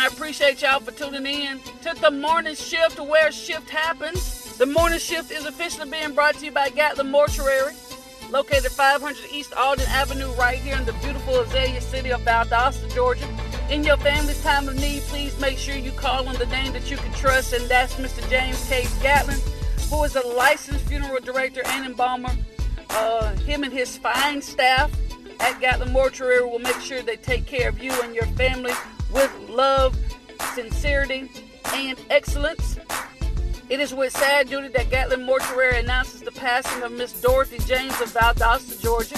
I appreciate y'all for tuning in to the morning shift where shift happens. The morning shift is officially being brought to you by Gatlin Mortuary, located 500 East Alden Avenue, right here in the beautiful Azalea city of Valdosta, Georgia. In your family's time of need, please make sure you call on the name that you can trust, and that's Mr. James K. Gatlin, who is a licensed funeral director and embalmer. Uh, him and his fine staff at Gatlin Mortuary will make sure they take care of you and your family with love, sincerity, and excellence. It is with sad duty that Gatlin Mortuary announces the passing of Miss Dorothy James of Valdosta, Georgia.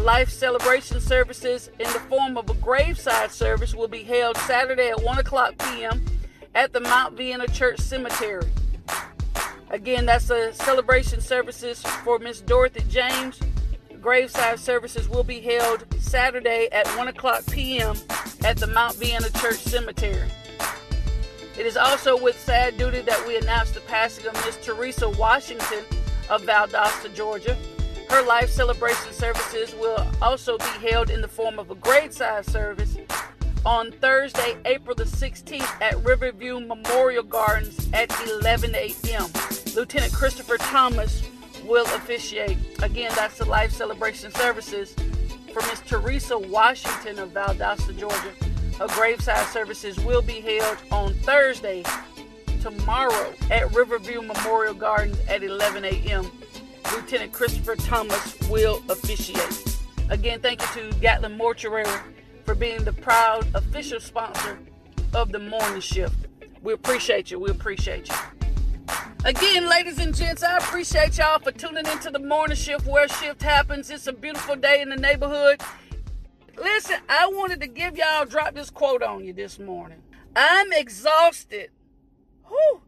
Life celebration services in the form of a graveside service will be held Saturday at 1 o'clock p.m. at the Mount Vienna Church Cemetery. Again, that's a celebration services for Miss Dorothy James graveside services will be held Saturday at 1 o'clock p.m. at the Mount Vienna Church Cemetery. It is also with sad duty that we announce the passing of Miss Teresa Washington of Valdosta, Georgia. Her life celebration services will also be held in the form of a graveside service on Thursday, April the 16th at Riverview Memorial Gardens at 11 a.m. Lieutenant Christopher Thomas will officiate. Again, that's the life celebration services for Miss Teresa Washington of Valdosta, Georgia. Her graveside services will be held on Thursday, tomorrow, at Riverview Memorial Gardens at 11 a.m. Lieutenant Christopher Thomas will officiate. Again, thank you to Gatlin Mortuary for being the proud official sponsor of the morning shift. We appreciate you. We appreciate you. Again, ladies and gents, I appreciate y'all for tuning into the morning shift where shift happens. It's a beautiful day in the neighborhood. Listen, I wanted to give y'all drop this quote on you this morning. I'm exhausted whew,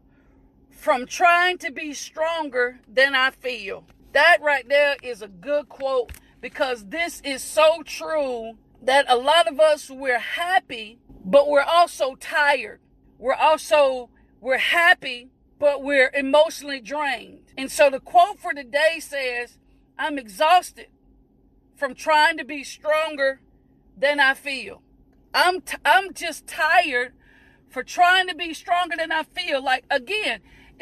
from trying to be stronger than I feel. That right there is a good quote because this is so true that a lot of us we're happy, but we're also tired. We're also we're happy, but we're emotionally drained. And so the quote for today says, I'm exhausted from trying to be stronger than I feel. I'm t- I'm just tired for trying to be stronger than I feel. Like again,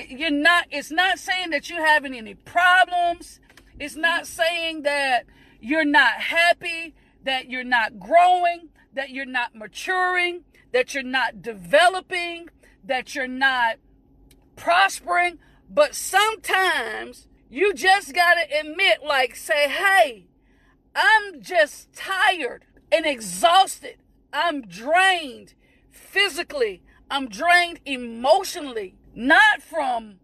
you're not it's not saying that you're having any problems. It's not saying that you're not happy, that you're not growing, that you're not maturing, that you're not developing, that you're not prospering, but sometimes you just got to admit, like, say, hey, I'm just tired and exhausted. I'm drained physically, I'm drained emotionally, not from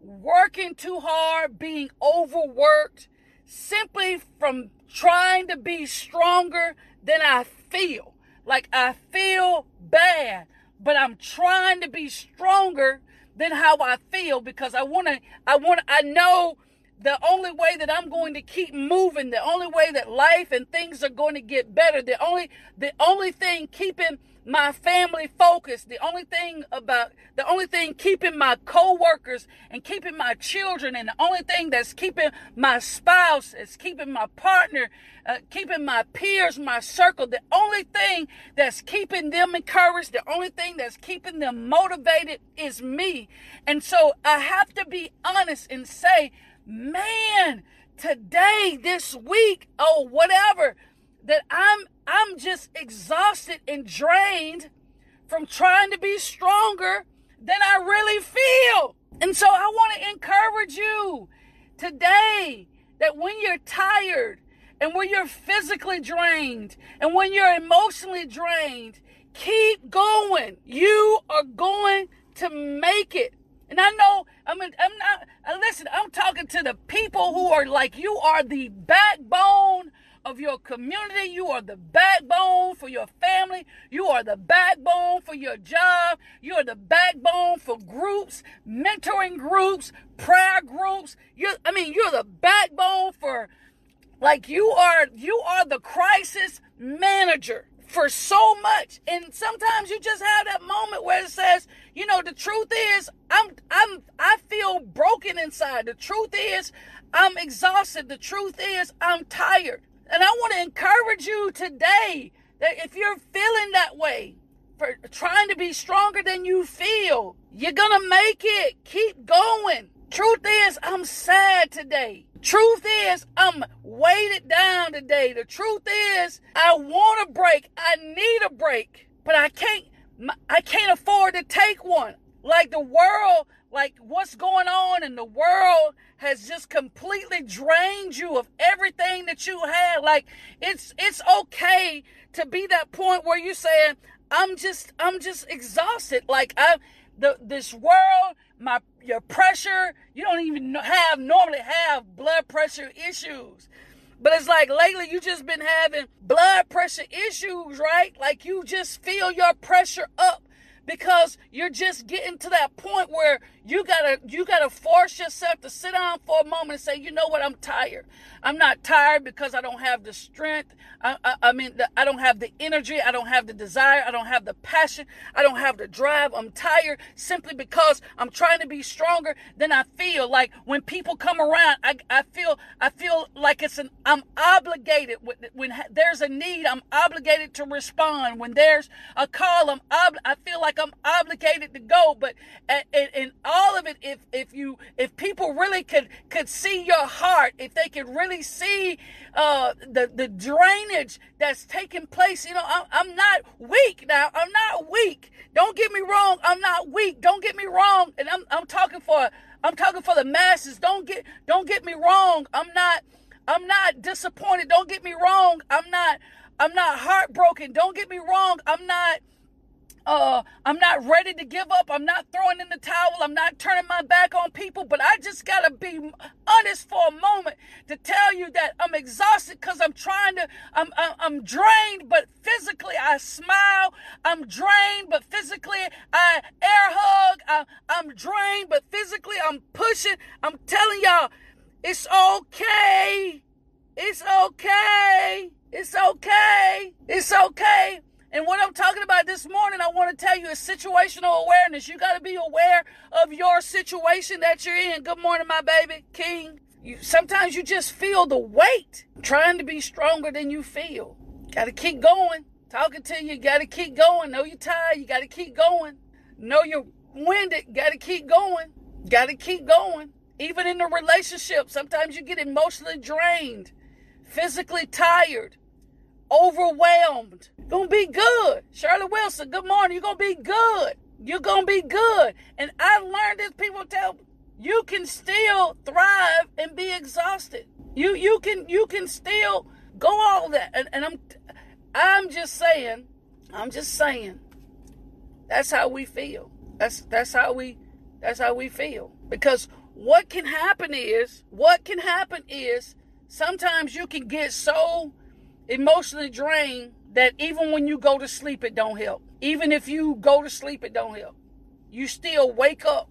working too hard, being overworked, simply from trying to be stronger than I feel. Like I feel bad, but I'm trying to be stronger than how I feel because I want to, I want, I know the only way that I'm going to keep moving, the only way that life and things are going to get better, the only, the only thing keeping my family focused, the only thing about, the only thing keeping my co-workers and keeping my children and the only thing that's keeping my spouse, is keeping my partner, uh, keeping my peers, my circle, the only thing that's keeping them encouraged, the only thing that's keeping them motivated is me. And so I have to be honest and say, man, today, this week, oh, whatever, that I'm I'm just exhausted and drained from trying to be stronger than I really feel. And so I want to encourage you today that when you're tired and when you're physically drained and when you're emotionally drained, keep going. You are going to make it. And I know, I mean, I'm not, uh, listen, I'm talking to the people who are like, you are the backbone of your community. You are the backbone for your family. You are the backbone for your job. You are the backbone for groups, mentoring groups, prayer groups. You, I mean, you're the backbone for, like, you are, you are the crisis manager for so much. And sometimes you just have that moment where it says, you know, the truth is I'm I'm I feel broken inside. The truth is I'm exhausted. The truth is I'm tired. To encourage you today that if you're feeling that way, for trying to be stronger than you feel. You're gonna make it. Keep going. Truth is, I'm sad today. Truth is, I'm weighted down today. The truth is, I want a break. I need a break, but I can't. I can't afford to take one. Like the world, like what's going on in the world has just completely drained you of everything that you had. Like it's it's okay to be that point where you're saying, I'm just I'm just exhausted. Like I the this world, my your pressure, you don't even have normally have blood pressure issues. But it's like lately you just been having blood pressure issues, right? Like you just feel your pressure up because you're just getting to that point where you gotta you gotta force yourself to sit down for a moment and say, you know what, I'm tired. I'm not tired because I don't have the strength. I, I, I mean, the, I don't have the energy. I don't have the desire. I don't have the passion. I don't have the drive. I'm tired simply because I'm trying to be stronger than I feel. Like when people come around, I, I feel I feel like it's an I'm obligated. When, when there's a need, I'm obligated to respond. When there's a call, I'm ob- I feel like I'm obligated to go. But in, and all of it, if if you if people really could could see your heart, if they could really see uh, the the drainage that's taking place, you know, I'm, I'm not weak now. I'm not weak. Don't get me wrong. I'm not weak. Don't get me wrong. And I'm I'm talking for I'm talking for the masses. Don't get don't get me wrong. I'm not I'm not disappointed. Don't get me wrong. I'm not I'm not heartbroken. Don't get me wrong. I'm not uh, I'm not ready to give up. I'm not throwing in the towel. I'm not turning my back on people. But I just got to be honest for a moment to tell you that I'm exhausted because I'm trying to, I'm, I'm, I'm drained, but physically I smile. I'm drained, but physically I air hug. I, I'm drained, but physically I'm pushing. I'm telling y'all, it's okay. It's okay. It's okay. It's okay. And what I'm talking about this morning, I want to tell you is situational awareness. You got to be aware of your situation that you're in. Good morning, my baby, King. You, sometimes you just feel the weight trying to be stronger than you feel. Got to keep going. Talking to you, got to keep going. Know you're tired, you got to keep going. Know you're winded, got to keep going. Got to keep going. Even in the relationship, sometimes you get emotionally drained, physically tired, overwhelmed. Gonna be good. Shirley Wilson, good morning. You're gonna be good. You're gonna be good. And I've learned this people tell you can still thrive and be exhausted. You you can you can still go all that. And, and I'm I'm just saying, I'm just saying, that's how we feel. That's that's how we that's how we feel. Because what can happen is what can happen is sometimes you can get so emotionally drained that even when you go to sleep, it don't help. Even if you go to sleep, it don't help. You still wake up.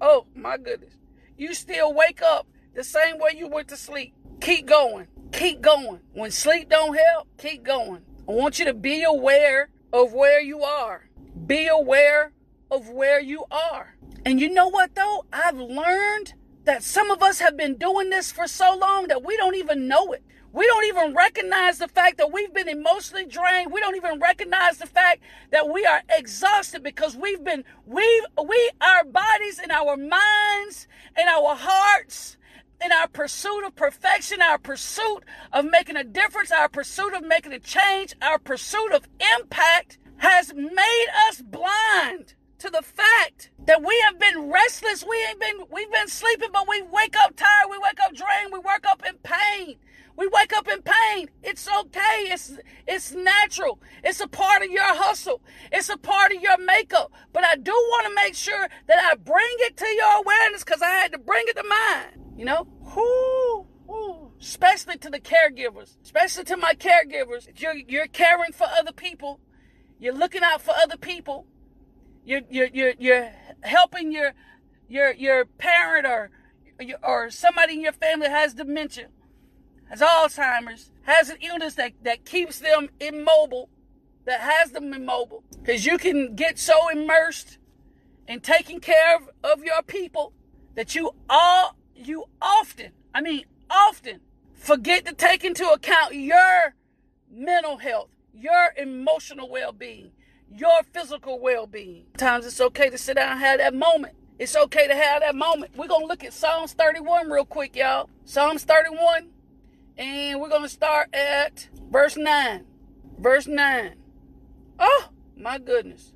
Oh my goodness. You still wake up the same way you went to sleep. Keep going. Keep going. When sleep don't help, keep going. I want you to be aware of where you are. Be aware of where you are. And you know what though? I've learned that some of us have been doing this for so long that we don't even know it. We don't even recognize the fact that we've been emotionally drained. We don't even recognize the fact that we are exhausted because we've been, we, we, our bodies and our minds and our hearts in our pursuit of perfection, our pursuit of making a difference, our pursuit of making a change, our pursuit of impact has made us blind to the fact that we have been restless. We ain't been, we've been sleeping, but we wake up tired. We wake up drained. We wake up in pain. We wake up in pain. It's okay. It's it's natural. It's a part of your hustle. It's a part of your makeup. But I do want to make sure that I bring it to your awareness because I had to bring it to mine. You know? Whoo. Especially to the caregivers. Especially to my caregivers. You're you're caring for other people. You're looking out for other people. You're you're you're, you're helping your your your parent or or somebody in your family has dementia has Alzheimer's, has an illness that, that keeps them immobile, that has them immobile. Because you can get so immersed in taking care of, of your people that you all you often, I mean often, forget to take into account your mental health, your emotional well-being, your physical well-being. Sometimes it's okay to sit down and have that moment. It's okay to have that moment. We're gonna look at Psalms 31 real quick, y'all. Psalms 31, and we're gonna start at verse 9. Verse 9. Oh my goodness.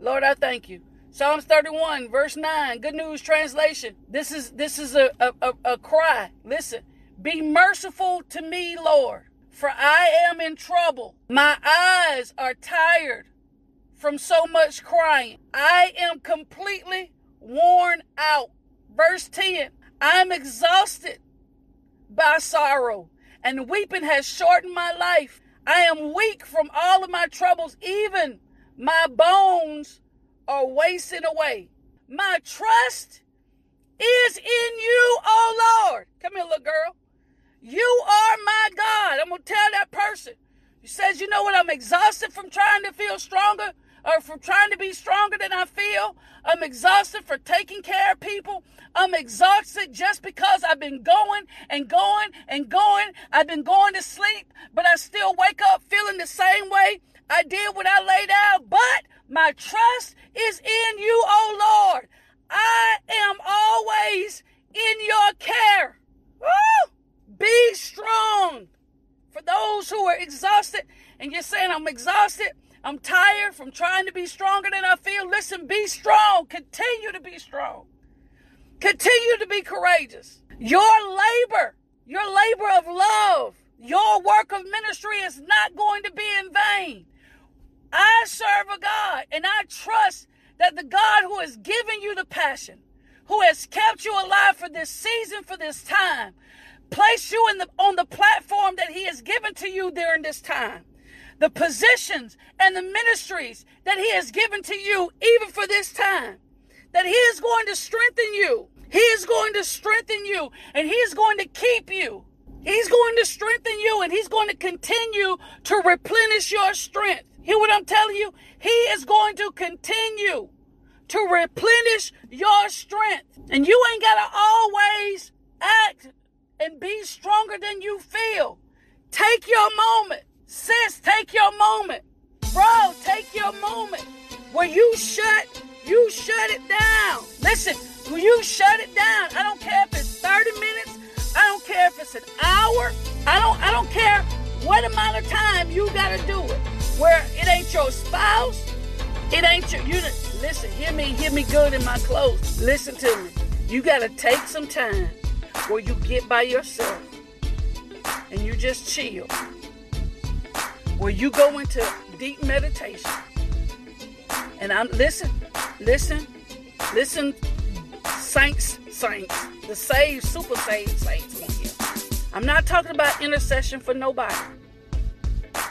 Lord, I thank you. Psalms 31, verse 9, Good News Translation. This is this is a, a, a, a cry. Listen. Be merciful to me, Lord, for I am in trouble. My eyes are tired from so much crying. I am completely worn out. Verse 10 I'm exhausted by sorrow, and weeping has shortened my life. I am weak from all of my troubles, even my bones are wasting away. My trust is in you, oh Lord. Come here, little girl. You are my God. I'm going to tell that person. He says, You know what? I'm exhausted from trying to feel stronger or trying to be stronger than I feel. I'm exhausted for taking care of people. I'm exhausted just because I've been going and going and going. I've been going to sleep, but I still wake up feeling the same way I did when I lay down. But my trust is in you, oh Lord. I am always in your care. Woo! Be strong. For those who are exhausted and you're saying, I'm exhausted, I'm tired from trying to be stronger than I feel. Listen, be strong. Continue to be strong. Continue to be courageous. Your labor, your labor of love, your work of ministry is not going to be in vain. I serve a God and I trust that the God who has given you the passion, who has kept you alive for this season, for this time, place you in the on the platform that he has given to you during this time the positions and the ministries that he has given to you even for this time. That he is going to strengthen you. He is going to strengthen you and he is going to keep you. He's going to strengthen you and he's going to continue to replenish your strength. Hear what i'm telling you? He is going to continue to replenish your strength. And you ain't got to always act and be stronger than you feel. Take your moment. Sis, take your moment. Bro, take your moment. Where you shut, you shut it down. Listen, when you shut it down, I don't care if it's 30 minutes, I don't care if it's an hour, I don't I don't care what amount of time you gotta do it. Where it ain't your spouse, it ain't your you listen, hear me, hear me good in my clothes. Listen to me. You gotta take some time where you get by yourself and you just chill, where you go into deep meditation. And I'm listen, listen, listen, saints, saints, the saved, super saved saints. I'm not talking about intercession for nobody.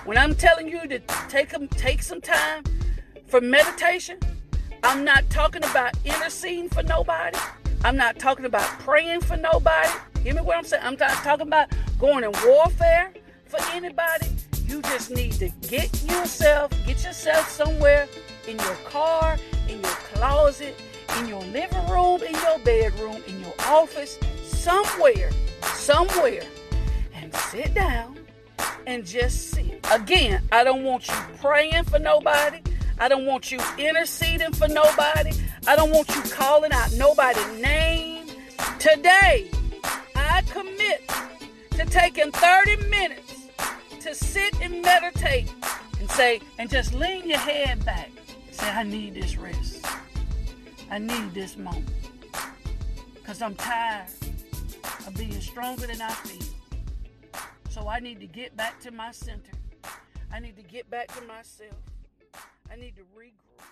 When I'm telling you to take them, take some time for meditation, I'm not talking about interceding for nobody. I'm not talking about praying for nobody. Hear me what I'm saying? I'm not talking about going in warfare for anybody. You just need to get yourself, get yourself somewhere in your car, in your closet, in your living room, in your bedroom, in your office, somewhere, somewhere, and sit down and just sit. Again, I don't want you praying for nobody. I don't want you interceding for nobody. I don't want you calling out nobody's name. Today, I commit to taking 30 minutes to sit and meditate and say, and just lean your head back. Say, I need this rest. I need this moment. Because I'm tired of being stronger than I feel. So I need to get back to my center. I need to get back to myself. I need to regroup.